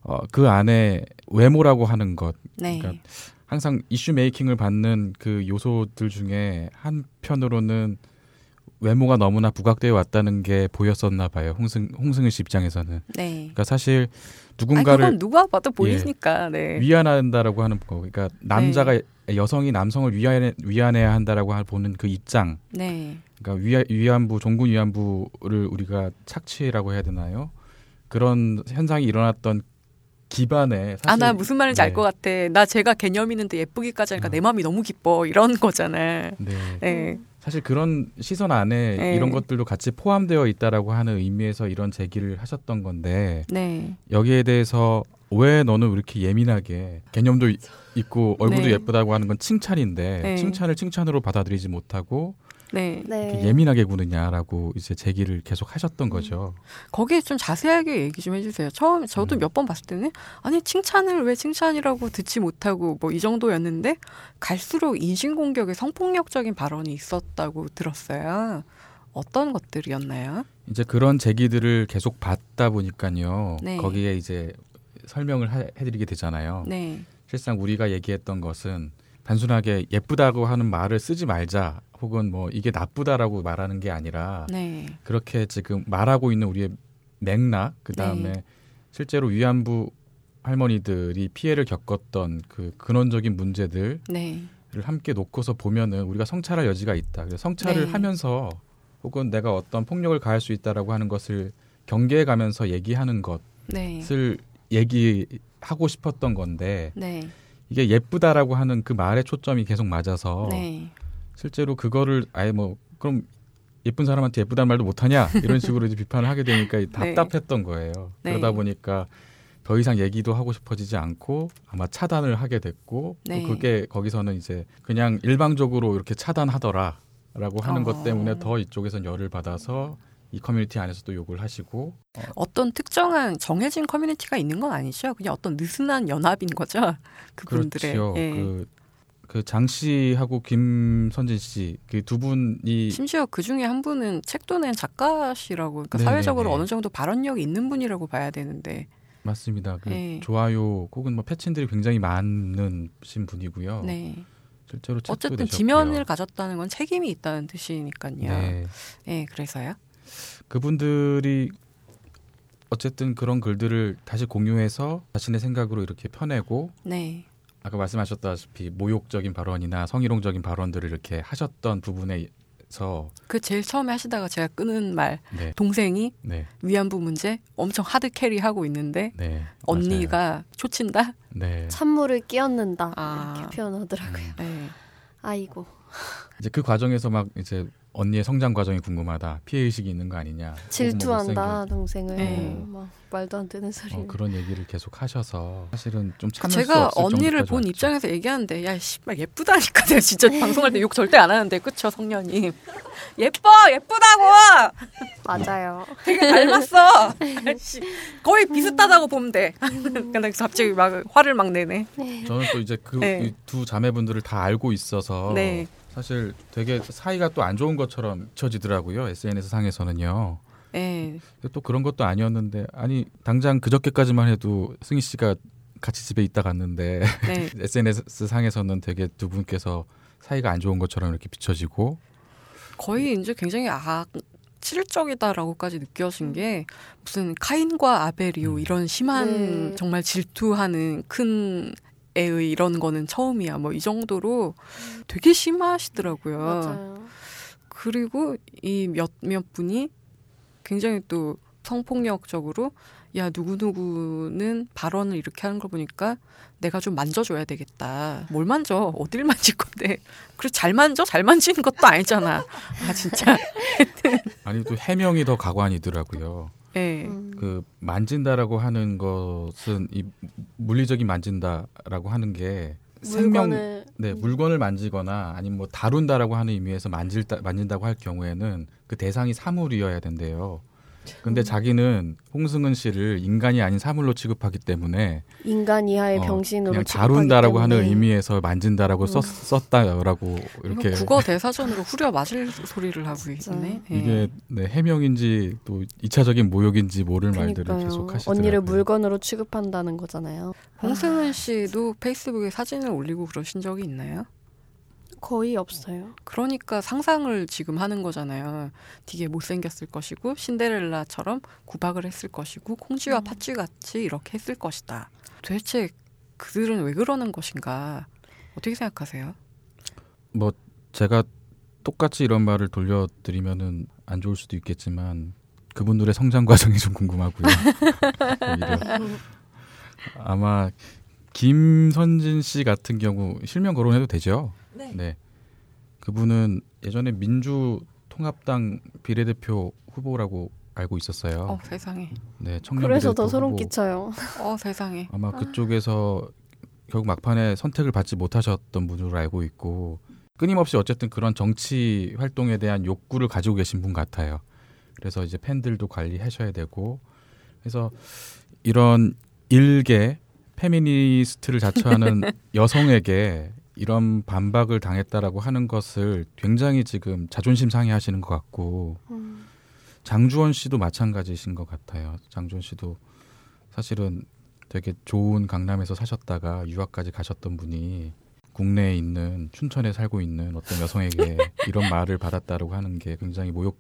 어, 그 안에 외모라고 하는 것
네.
그러니까 항상 이슈 메이킹을 받는 그 요소들 중에 한편으로는 외모가 너무나 부각되어 왔다는 게 보였었나 봐요. 홍승 홍승일 씨 입장에서는.
네.
그러니까 사실
아니,
누군가를
그건 누가 봐도 보이니까. 네.
위안한다라고 하는 거. 그러니까 남자가 여성이 남성을 위안해 위안해야 한다라고 하- 보는 그 입장.
네.
그러니까 위안, 위안부 종군 위안부를 우리가 착취라고 해야 되나요? 그런 현상이 일어났던 기반에
아, 나 무슨 말인지 알
네.
것 같아. 나 제가 개념 있는데 예쁘기까지 하니까
음.
내 마음이 너무 기뻐. 이런 거잖아.
네.
네.
사실 그런 시선 안에
네.
이런 것들도 같이 포함되어 있다라고 하는 의미에서 이런 제기를 하셨던 건데
네.
여기에 대해서 왜 너는 왜 이렇게 예민하게 개념도 이- 있고 얼굴도
네.
예쁘다고 하는 건 칭찬인데
네.
칭찬을 칭찬으로 받아들이지 못하고
네.
네.
이렇게 예민하게 구느냐라고 이제 제기를 계속 하셨던 거죠.
거기에 좀 자세하게 얘기 좀 해주세요. 처음 저도
음.
몇번 봤을 때는 아니 칭찬을 왜 칭찬이라고 듣지 못하고 뭐 이 정도였는데 갈수록 인신공격의 성폭력적인 발언이 있었다고 들었어요. 어떤 것들이었나요?
이제 그런 제기들을 계속 받다 보니까요.
네.
거기에 이제 설명을 하- 해드리게 되잖아요.
네,
실상 우리가 얘기했던 것은 단순하게 예쁘다고 하는 말을 쓰지 말자 혹은 뭐 이게 나쁘다라고 말하는 게 아니라
네,
그렇게 지금 말하고 있는 우리의 맥락 그 다음에
네.
실제로 위안부 할머니들이 피해를 겪었던 그 근원적인 문제들을
네,
함께 놓고서 보면은 우리가 성찰할 여지가 있다. 그래서 성찰을
네.
하면서 혹은 내가 어떤 폭력을 가할 수 있다라고 하는 것을 경계해 가면서 얘기하는
네,
것을 얘기하고 싶었던 건데
네,
이게 예쁘다라고 하는 그 말의 초점이 계속 맞아서
네,
실제로 그거를 아예 뭐 그럼 예쁜 사람한테 예쁘다는 말도 못하냐 이런 식으로 이제 비판을 하게 되니까 답답했던 거예요.
네.
그러다 보니까 더 이상 얘기도 하고 싶어지지 않고 아마 차단을 하게 됐고
네.
또 그게 거기서는 이제 그냥 일방적으로 이렇게 차단하더라라고 하는
어.
것 때문에 더 이쪽에선 열을 받아서 이 커뮤니티 안에서 또 욕을 하시고
어 떤 특정한 정해진 커뮤니티가 있는 건 아니죠. 그냥 어떤 느슨한 연합인 거죠. 그분들의.
그렇지요.
예.
그, 그 장 씨하고 김선진 씨 그 두 분이
심지어 그 중에 한 분은 책도 낸 작가시라고, 그러니까
네네네.
사회적으로 어느 정도 발언력이 있는 분이라고 봐야 되는데,
맞습니다. 그
네.
좋아요 혹은 뭐 패친들이 굉장히 많으신 분이고요.
네.
실제로
어쨌든
내셨고요.
지면을 가졌다는 건 책임이 있다는 뜻이니까요. 네.
네.
그래서요.
그분들이 어쨌든 그런 글들을 다시 공유해서 자신의 생각으로 이렇게 펴내고
네.
아까 말씀하셨다시피 모욕적인 발언이나 성희롱적인 발언들을 이렇게 하셨던 부분에서
그 제일 처음에 하시다가 제가 끄는 말,
네,
동생이
네,
위안부 문제 엄청 hard carry 하고 있는데,
네,
언니가 초친다?
맞아요. 네.
찬물을 끼얹는다
아.
이렇게 표현하더라고요.
네.
아이고.
이제 그 과정에서 막 이제 언니의 성장 과정이 궁금하다, 피해 의식이 있는 거 아니냐, 뭐
질투한다 동생을
네.
막 말도 안 되는 소리.
어, 그런 얘기를 계속 하셔서 사실은 좀 참을 수
제가
없을
언니를 본
왔죠.
입장에서 얘기하는데 야 씨발 예쁘다니까 내가 진짜 방송할 때 욕 절대 안 하는데 그쵸 성년이 예뻐 예쁘다고
맞아요.
되게 닮았어 아이씨, 거의 비슷하다고 보면 돼 근데 갑자기 막 화를 막 내네
저는 또 이제 그
네.
두 자매분들을 다 알고 있어서
네.
사실 되게 사이가 또 안 좋은 것처럼 비춰지더라고요 SNS 상에서는요.
예
근데 또 그런 것도 아니었는데 아니 당장 그저께까지만 해도 승희 씨가 같이 집에 있다 갔는데
네.
SNS 상에서는 되게 두 분께서 사이가 안 좋은 것처럼 이렇게 비춰지고
거의 이제 굉장히 악질적이다라고까지 느껴진 게 무슨 카인과 아벨이요
음.
이런 심한
네.
정말 질투하는 큰 애의 이런 거는 처음이야 뭐 이 정도로 되게 심하시더라고요.
맞아요.
그리고 이 몇몇 분이 굉장히 또 성폭력적으로 야 누구누구는 발언을 이렇게 하는 걸 보니까 내가 좀 만져줘야 되겠다. 뭘 만져? 어딜 만질 건데? 그래 잘 만져? 잘 만지는 것도 아니잖아. 아 진짜.
아니 또 해명이 더 가관이더라고요.
예.
음.
그 만진다라고 하는 것은 이 물리적인 만진다라고 하는 게 생명
물건을
네,
음.
물건을 만지거나 아니면 뭐 다룬다라고 하는 의미에서 만질다 만진다고 할 경우에는 그 대상이 사물이어야 된대요. 근데
음.
자기는 홍승은 씨를 인간이 아닌 사물로 취급하기 때문에
인간 이하의
어,
병신으로
그냥 다룬다라고 하는 의미에서 만진다라고
음.
썼, 썼다라고 이렇게
국어 대사전으로 후려 맞을 소리를 하고 있네. 예.
이게 네, 해명인지 또 이차적인 모욕인지 모를 말들을
그러니까요.
계속 하시더라고요.
언니를 물건으로 취급한다는 거잖아요.
홍승은 씨도 페이스북에 사진을 올리고 그러신 적이 있나요?
거의 없어요.
그러니까 상상을 지금 하는 거잖아요. 되게 못생겼을 것이고 신데렐라처럼 구박을 했을 것이고 콩쥐와
음.
팥쥐 같이 이렇게 했을 것이다. 도대체 그들은 왜 그러는 것인가? 어떻게 생각하세요?
뭐 제가 똑같이 이런 말을 돌려드리면은 안 좋을 수도 있겠지만 그분들의 성장 과정이 좀 궁금하고요. 아마 김선진 씨 같은 경우 실명 거론해도 되죠?
네.
그분은 예전에 민주통합당 비례대표 후보라고 알고 있었어요.
어 세상에.
네, 청년
그래서 더 소름. 끼쳐요.
어 세상에.
아마 그쪽에서 결국 막판에 선택을 받지 못하셨던 분으로 알고 있고 끊임없이 어쨌든 그런 정치 활동에 대한 욕구를 가지고 계신 분 같아요. 그래서 이제 팬들도 관리하셔야 되고 그래서 이런 일개 페미니스트를 자처하는 여성에게 이런 반박을 당했다라고 하는 것을 굉장히 지금 자존심 상해하시는 것 같고
음.
장주원 씨도 마찬가지신 것 같아요. 장주원 씨도 사실은 되게 좋은 강남에서 사셨다가 유학까지 가셨던 분이 국내에 있는 춘천에 살고 있는 어떤 여성에게 이런 말을 받았다라고 하는 게 굉장히 모욕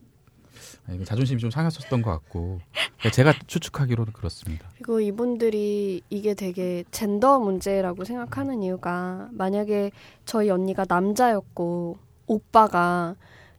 아니 자존심이 좀 상하셨던 것 같고 제가 추측하기로는 그렇습니다.
그리고 이분들이 이게 되게 젠더 문제라고 생각하는 이유가 만약에 저희 언니가 남자였고 오빠가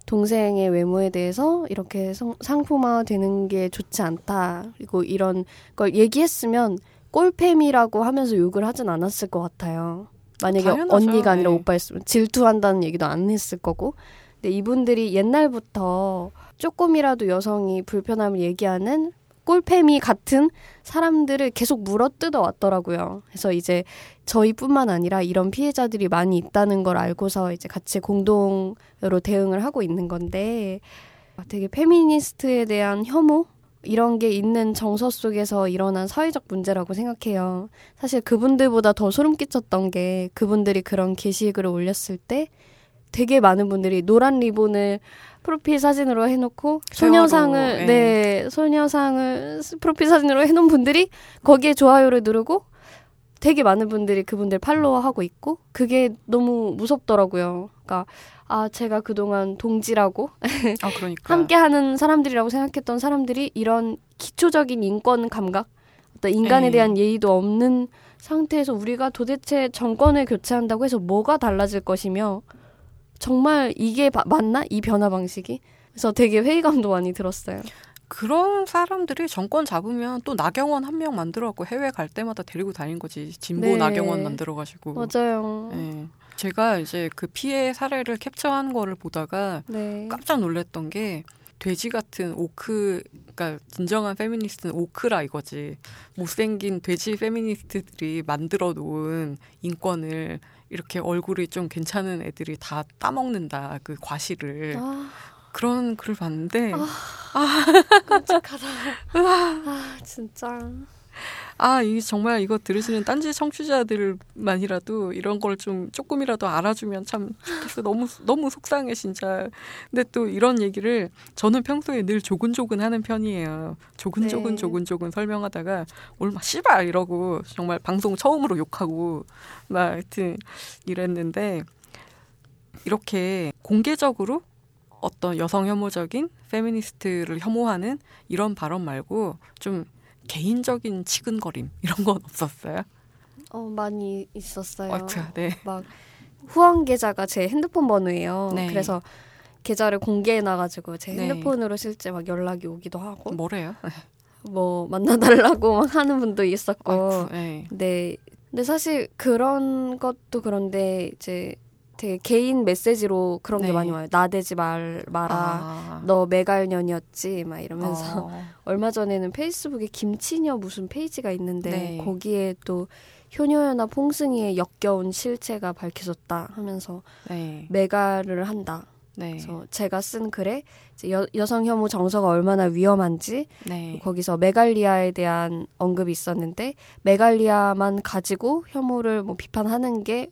동생의 외모에 대해서 이렇게 성, 상품화 되는 게 좋지 않다. 그리고 이런 걸 얘기했으면 꼴팸이라고 하면서 욕을 하진 않았을 것 같아요. 만약에
당연하죠.
언니가 아니라
네.
오빠였으면 질투한다는 얘기도 안 했을 거고. 근데 이분들이 옛날부터 조금이라도 여성이 불편함을 얘기하는 꼴팸이 같은 사람들을 계속 물어뜯어 왔더라고요. 그래서 이제 저희뿐만 아니라 이런 피해자들이 많이 있다는 걸 알고서 이제 같이 공동으로 대응을 하고 있는 건데 되게 페미니스트에 대한 혐오 이런 게 있는 정서 속에서 일어난 사회적 문제라고 생각해요. 사실 그분들보다 더 소름 끼쳤던 게 그분들이 그런 게시글을 올렸을 때 되게 많은 분들이 노란 리본을 프로필 사진으로 해놓고 소녀상을
세월호,
네 소녀상을 프로필 사진으로 해놓은 분들이 거기에 좋아요를 누르고 되게 많은 분들이 그분들 팔로워하고 있고 그게 너무 무섭더라고요. 그러니까 아 제가 그동안 동지라고
아 그러니까.
함께하는 사람들이라고 생각했던 사람들이 이런 기초적인 인권 감각, 어떤 인간에
네.
대한 예의도 없는 상태에서 우리가 도대체 정권을 교체한다고 해서 뭐가 달라질 것이며 정말 이게 바- 맞나 이 변화 방식이? 그래서 되게 회의감도 많이 들었어요.
그런 사람들이 정권 잡으면 또 나경원 한 명 만들어갖고 해외 갈 때마다 데리고 다닌 거지. 진보
네.
나경원 만들어가지고.
맞아요.
예. 제가 이제 그 피해 사례를 캡처한 거를 보다가
네.
깜짝 놀랐던 게 돼지 같은 오크, 그러니까 진정한 페미니스트는 orc라 이거지. 못생긴 돼지 페미니스트들이 만들어 놓은 인권을 이렇게 얼굴이 좀 괜찮은 애들이 다 따먹는다. 그 과실을.
아,
그런 글을 봤는데,
끔찍하다. 아, 진짜.
아, 이 정말 이거 들으시는 딴지 청취자들만이라도 이런 걸 좀 조금이라도 알아주면 참 좋겠어. 너무 너무 속상해 진짜. 근데 또 이런 얘기를 저는 평소에 늘 조근조근 하는 편이에요. 조근조근
네.
조근조근 설명하다가 막 씨발 이러고 정말 방송 처음으로 욕하고 막 하여튼 이랬는데 이렇게 공개적으로 어떤 여성 혐오적인 페미니스트를 혐오하는 이런 발언 말고 좀 개인적인 치근거림 이런 건 없었어요?
어, 많이 있었어요.
어차, 네.
막 후원 계좌가 제 핸드폰 번호예요.
네.
그래서 계좌를 공개해 놔가지고 제
네.
핸드폰으로 실제 막 연락이 오기도 하고
뭐래요?
뭐 만나달라고 막 하는 분도 있었고.
아이쿠, 네.
네. 근데 사실 그런 것도 그런데 이제 되게 개인 메시지로 그런
네.
게 많이 와요. 나대지 말 마라.
아.
너 매갈년이었지 막 이러면서
어.
얼마 전에는 페이스북에 김치녀 무슨 페이지가 있는데
네.
거기에 또 효녀연화 퐁승이의 역겨운 실체가 밝혀졌다 하면서
네.
메가를 한다.
네.
그래서 제가 쓴 글에 이제 여, 여성 혐오 정서가 얼마나 위험한지
네.
거기서 메갈리아에 대한 언급이 있었는데 메갈리아만 가지고 혐오를 뭐 비판하는 게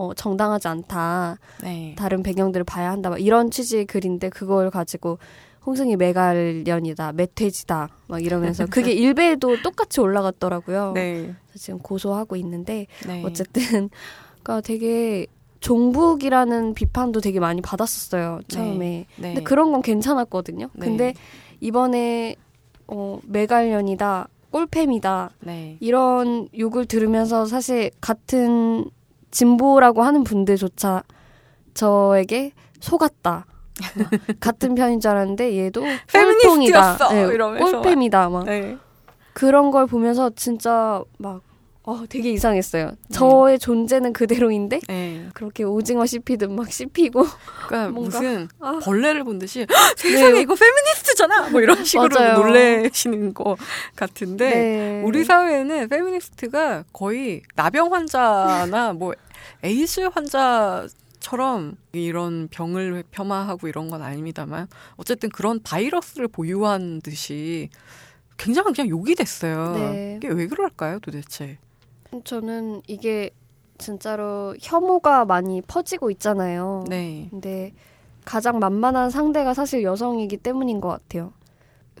어, 정당하지 않다.
네.
다른 배경들을 봐야 한다. 막 이런 취지의 글인데 그걸 가지고 홍승이 메갈련이다, 멧돼지다, 막 이러면서 그게 일베에도 똑같이 올라갔더라고요.
네.
지금 고소하고 있는데
네.
어쨌든 그러니까 되게 종북이라는 비판도 되게 많이 받았었어요 처음에.
네.
근데 그런 건 괜찮았거든요.
네.
근데 이번에 어, 메갈련이다, 꼴팸이다
네.
이런 욕을 들으면서 사실 같은 진보라고 하는 분들조차 저에게 속았다. 막 같은 편인 줄 알았는데 얘도 꼴통이다.
페미니스트였어! 이러면서
꼴팸이다. 막
네.
그런 걸 보면서 진짜 막 어, 되게 이상했어요. 저의 존재는 그대로인데
네.
그렇게 오징어 씹히듯 막 씹히고
그러니까
뭔가-
무슨
아.
벌레를 본 듯이 "헉, 세상에
네.
이거 페미니스트잖아 뭐 이런 식으로
맞아요.
놀래시는 것 같은데
네.
우리 사회에는 페미니스트가 거의 나병 환자나 뭐 에이즈 환자처럼 이런 병을 폄하하고 이런 건 아닙니다만 어쨌든 그런 바이러스를 보유한 듯이 굉장히 그냥 욕이 됐어요.
네.
이게 왜 그럴까요, 도대체?
저는 이게 진짜로 혐오가 많이 퍼지고 있잖아요.
네.
근데 가장 만만한 상대가 사실 여성이기 때문인 것 같아요.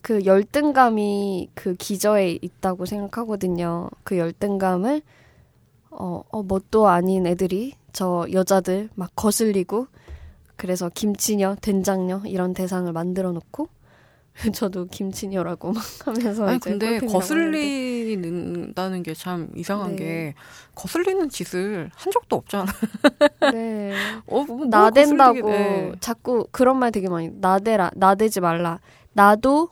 그 열등감이 그 기저에 있다고 생각하거든요. 그 열등감을 어, 어 뭣도 아닌 애들이 저 여자들 막 거슬리고 그래서 김치녀, 된장녀 이런 대상을 만들어 놓고 저도 김치녀라고 막 하면서
아니 근데. 거슬린다는 게 참 이상한
네.
게 거슬리는 짓을 한 적도 없잖아.
네.
어, 뭐
나댄다고
돼.
자꾸 그런 말 되게 많이 나대라 나대지 말라 나도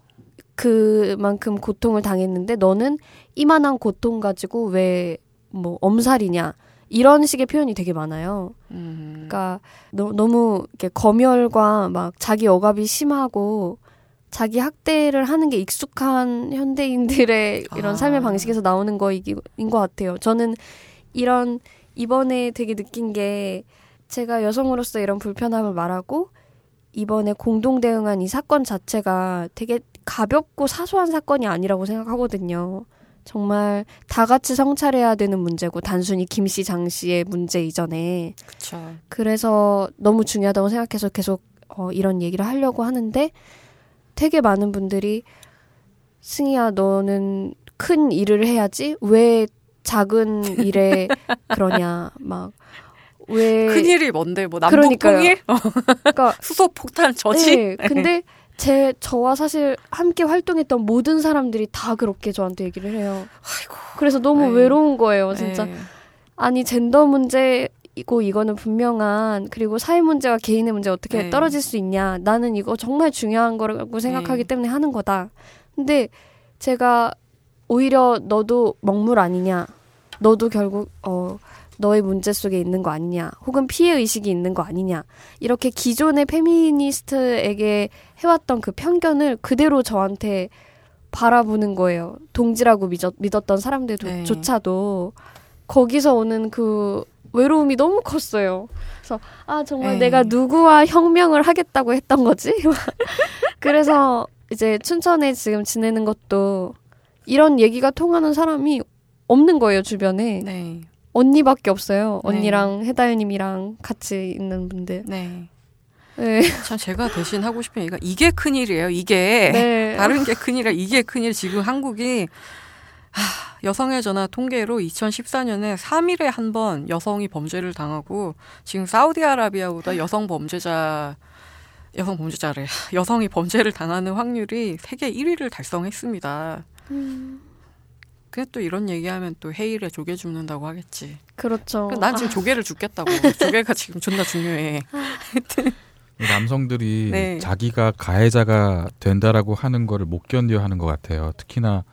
그만큼 고통을 당했는데 너는 이만한 고통 가지고 왜 뭐 엄살이냐 이런 식의 표현이 되게 많아요.
음.
그러니까 너, 너무 이렇게 검열과 막 자기 억압이 심하고 자기 학대를 하는 게 익숙한 현대인들의 이런
아.
삶의 방식에서 나오는 거인 것 같아요. 저는 이런 이번에 되게 느낀 게 제가 여성으로서 이런 불편함을 말하고 이번에 공동 대응한 이 사건 자체가 되게 가볍고 사소한 사건이 아니라고 생각하거든요. 정말 다 같이 성찰해야 되는 문제고 단순히 김 씨, 장 씨의 문제 이전에
그쵸.
그래서 너무 중요하다고 생각해서 계속 어, 이런 얘기를 하려고 하는데 되게 많은 분들이 승희야 너는 큰 일을 해야지 왜 작은 일에 그러냐 막 왜
큰일이 뭔데 뭐 남북. 통일? 어,
그러니까
수소 폭탄 저지?
네, 근데 제 저와 사실 함께 활동했던 모든 사람들이 다 그렇게 저한테 얘기를 해요.
아이고.
그래서 너무
에이.
외로운 거예요, 진짜.
네.
아니 젠더 문제 이고 이거는 분명한 그리고 사회 문제와 개인의 문제 어떻게
네.
떨어질 수 있냐. 나는 이거 정말 중요한 거라고 생각하기
네.
때문에 하는 거다. 근데 제가 오히려 너도 먹물 아니냐. 너도 결국 어 너의 문제 속에 있는 거 아니냐. 혹은 피해 의식이 있는 거 아니냐. 이렇게 기존의 페미니스트에게 해왔던 그 편견을 그대로 저한테 바라보는 거예요. 동지라고 믿었, 믿었던 사람들조차도. 거기서 오는 그 외로움이 너무 컸어요. 그래서 아 정말
에이.
내가 누구와 혁명을 하겠다고 했던 거지? 그래서 이제 춘천에 지금 지내는 것도 이런 얘기가 통하는 사람이 없는 거예요 주변에
네.
언니밖에 없어요.
네.
언니랑 해달님이랑 같이 있는 분들.
네.
네.
참 제가 대신 하고 싶은 얘기가 이게 큰일이에요. 이게
네.
다른 게 큰일이야. 이게 큰일. 지금 한국이 하, 여성의 전화 통계로 2014년에 3일에 한 번 여성이 범죄를 당하고 지금 사우디아라비아보다 여성 범죄자 여성 범죄자래. 여성이 범죄를 당하는 확률이 세계 1위를 달성했습니다.
음,
그게 또 이런 얘기하면 또 해일에 조개 죽는다고 하겠지.
그렇죠.
난 지금 조개를 죽겠다고. 조개가 지금 존나 중요해.
이 남성들이
네.
자기가 가해자가 된다라고 하는 거를 못 견뎌 하는 것 같아요. 특히나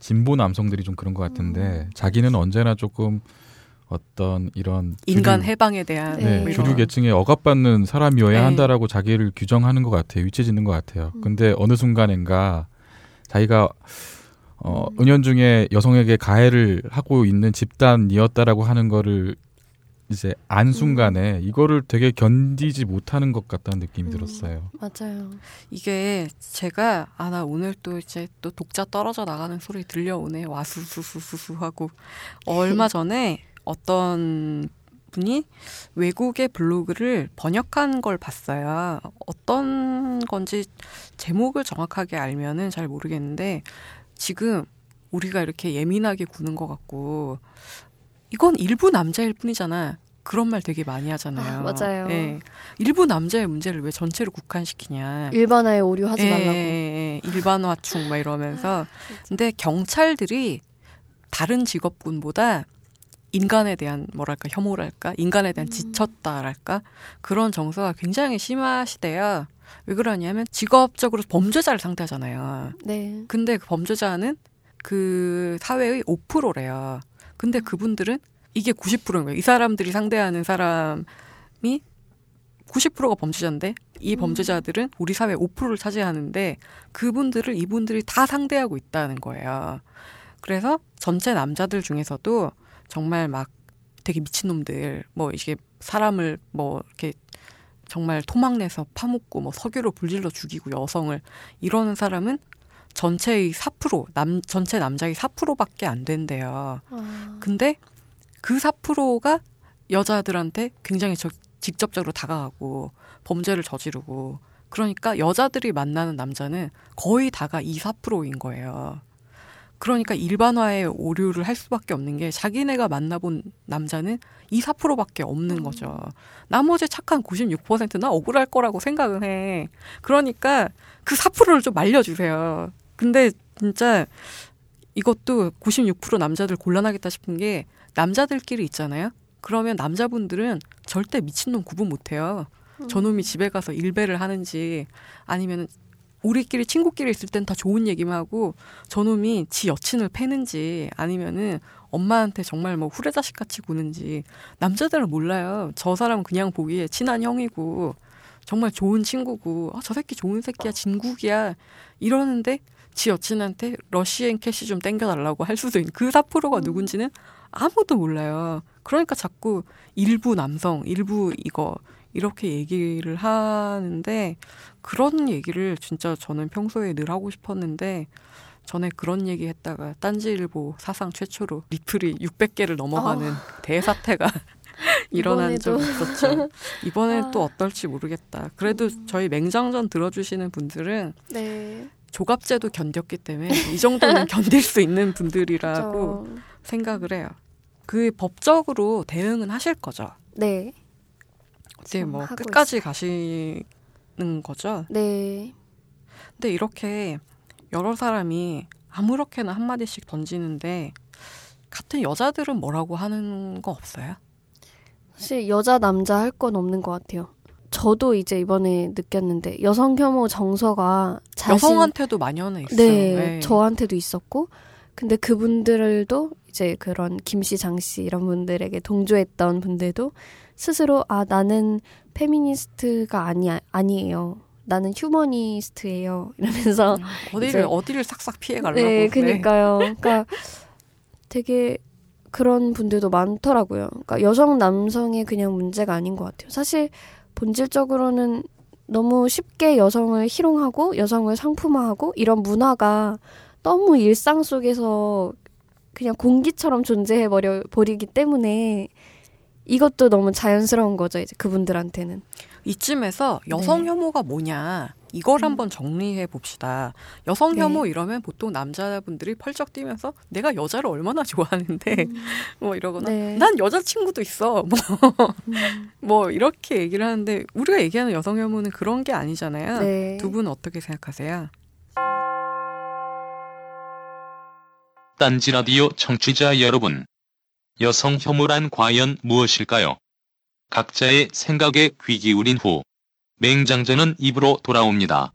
진보 남성들이 좀 그런 것 같은데
음.
자기는 언제나 조금 어떤 이런
인간
주류-
해방에 대한
네,
네.
주류 계층에 억압받는 사람이어야
네.
한다라고 자기를 규정하는 것 같아요. 위치짓는 것 같아요.
음.
근데 어느 순간인가 자기가 어,
음.
은연중에 여성에게 가해를 하고 있는 집단이었다라고 하는 거를 이제 안
음.
순간에 이거를 되게 견디지 못하는 것 같다는 느낌이
음.
들었어요.
맞아요.
이게 제가 아 나 오늘 또 이제 또 독자 떨어져 나가는 소리 들려오네 와수수수수수 하고 얼마 전에 어떤 분이 외국의 블로그를 번역한 걸 봤어요. 어떤 건지 제목을 정확하게 알면은 잘 모르겠는데 지금 우리가 이렇게 예민하게 구는 것 같고 이건 일부 남자일 뿐이잖아. 그런 말 되게 많이 하잖아요.
아, 맞아요.
예. 일부 남자의 문제를 왜 전체로 국한시키냐.
일반화에 오류하지
예,
말라고. 아,
예, 예. 일반화충 막 이러면서 근데 경찰들이 다른 직업군보다 인간에 대한 뭐랄까 혐오랄까 인간에 대한
음.
지쳤다랄까 그런 정서가 굉장히 심하시대요. 왜 그러냐면 직업적으로 범죄자를 상대하잖아요.
네.
근데 그 범죄자는 그 사회의 5%래요. 근데 그분들은 이게 90%인 거예요. 이 사람들이 상대하는 사람이 90%가 범죄자인데 이
음.
범죄자들은 우리 사회 5%를 차지하는데 그분들을 이분들이 다 상대하고 있다는 거예요. 그래서 전체 남자들 중에서도 정말 막 되게 미친놈들 뭐 이게 사람을 뭐 이렇게 정말 토막내서 파묻고 뭐 석유로 불질러 죽이고 여성을 이러는 사람은 전체의 4%, 남, 전체 남자의 4%밖에 안 된대요.
아,
근데 그 4%가 여자들한테 굉장히 저, 직접적으로 다가가고 범죄를 저지르고 그러니까 여자들이 만나는 남자는 거의 다가 이 4%인 거예요. 그러니까 일반화의 오류를 할 수밖에 없는 게 자기네가 만나본 남자는 이 4%밖에 없는 거죠. 나머지 착한 96%나 억울할 거라고 생각은 해. 그러니까 그 4%를 좀 말려주세요. 근데 진짜 이것도 96% 남자들 곤란하겠다 싶은 게 남자들끼리 있잖아요. 그러면 남자분들은 절대 미친놈 구분 못해요. 저놈이 집에 가서 일배를 하는지 아니면 우리끼리 친구끼리 있을 땐 다 좋은 얘기만 하고 저놈이 지 여친을 패는지 아니면은 엄마한테 정말 뭐 후레자식 같이 구는지 남자들은 몰라요. 저 사람 그냥 보기에 친한 형이고 정말 좋은 친구고 아, 저 새끼 좋은 새끼야 진국이야 이러는데 지 여친한테 러시앤 캐시 좀 땡겨달라고 할 수도 있는 그 4%가 누군지는 아무도 몰라요. 그러니까 자꾸 일부 남성, 일부 이거 이렇게 얘기를 하는데 그런 얘기를 진짜 저는 평소에 늘 하고 싶었는데 전에 그런 얘기 했다가 딴지일보 사상 최초로 리플이 600개를 넘어가는 대사태가 일어난. 적이 있었죠. 이번엔
아.
또 어떨지 모르겠다. 그래도 저희 맹장전 들어주시는 분들은
네.
조갑제도 견뎠기 때문에 이 정도는 견딜 수 있는 분들이라고
저,
생각을 해요. 그 법적으로 대응은 하실 거죠.
네.
이제 뭐 끝까지 가시는 거죠.
네.
근데 이렇게 여러 사람이 아무렇게나 한 마디씩 던지는데 같은 여자들은 뭐라고 하는 거 없어요?
사실 여자 남자 할 건 없는 것 같아요. 저도 이제 이번에 느꼈는데 여성 혐오 정서가 자신
여성한테도 만연해 있어요.
네,
네.
저한테도 있었고 근데 그분들도 이제 그런 김씨 장씨 이런 분들에게 동조했던 분들도 스스로 아 나는 페미니스트가 아니 아니에요. 나는 휴머니스트예요. 이러면서
어디를
이제-
어디를 싹싹 피해 가려고.
네, 그니까요. 그러니까 되게 그런 분들도 많더라고요. 그러니까 여성 남성의 그냥 문제가 아닌 것 같아요. 사실 본질적으로는 너무 쉽게 여성을 희롱하고 여성을 상품화하고 이런 문화가 너무 일상 속에서 그냥 공기처럼 존재해 버려 버리기 때문에 이것도 너무 자연스러운 거죠. 이제 그분들한테는.
이쯤에서 여성
네.
혐오가 뭐냐 이걸
음.
한번 정리해 봅시다. 여성
네.
혐오 이러면 보통 남자분들이 펄쩍 뛰면서 내가 여자를 얼마나 좋아하는데 뭐 이러거나
네.
난 여자친구도 있어 뭐,
음.
뭐 이렇게 얘기를 하는데 우리가 얘기하는 여성 혐오는 그런 게 아니잖아요.
네.
두 분은 어떻게 생각하세요?
딴지 라디오 청취자 여러분. 여성 혐오란 과연 무엇일까요? 각자의 생각에 귀 기울인 후 맹장전은 입으로 돌아옵니다.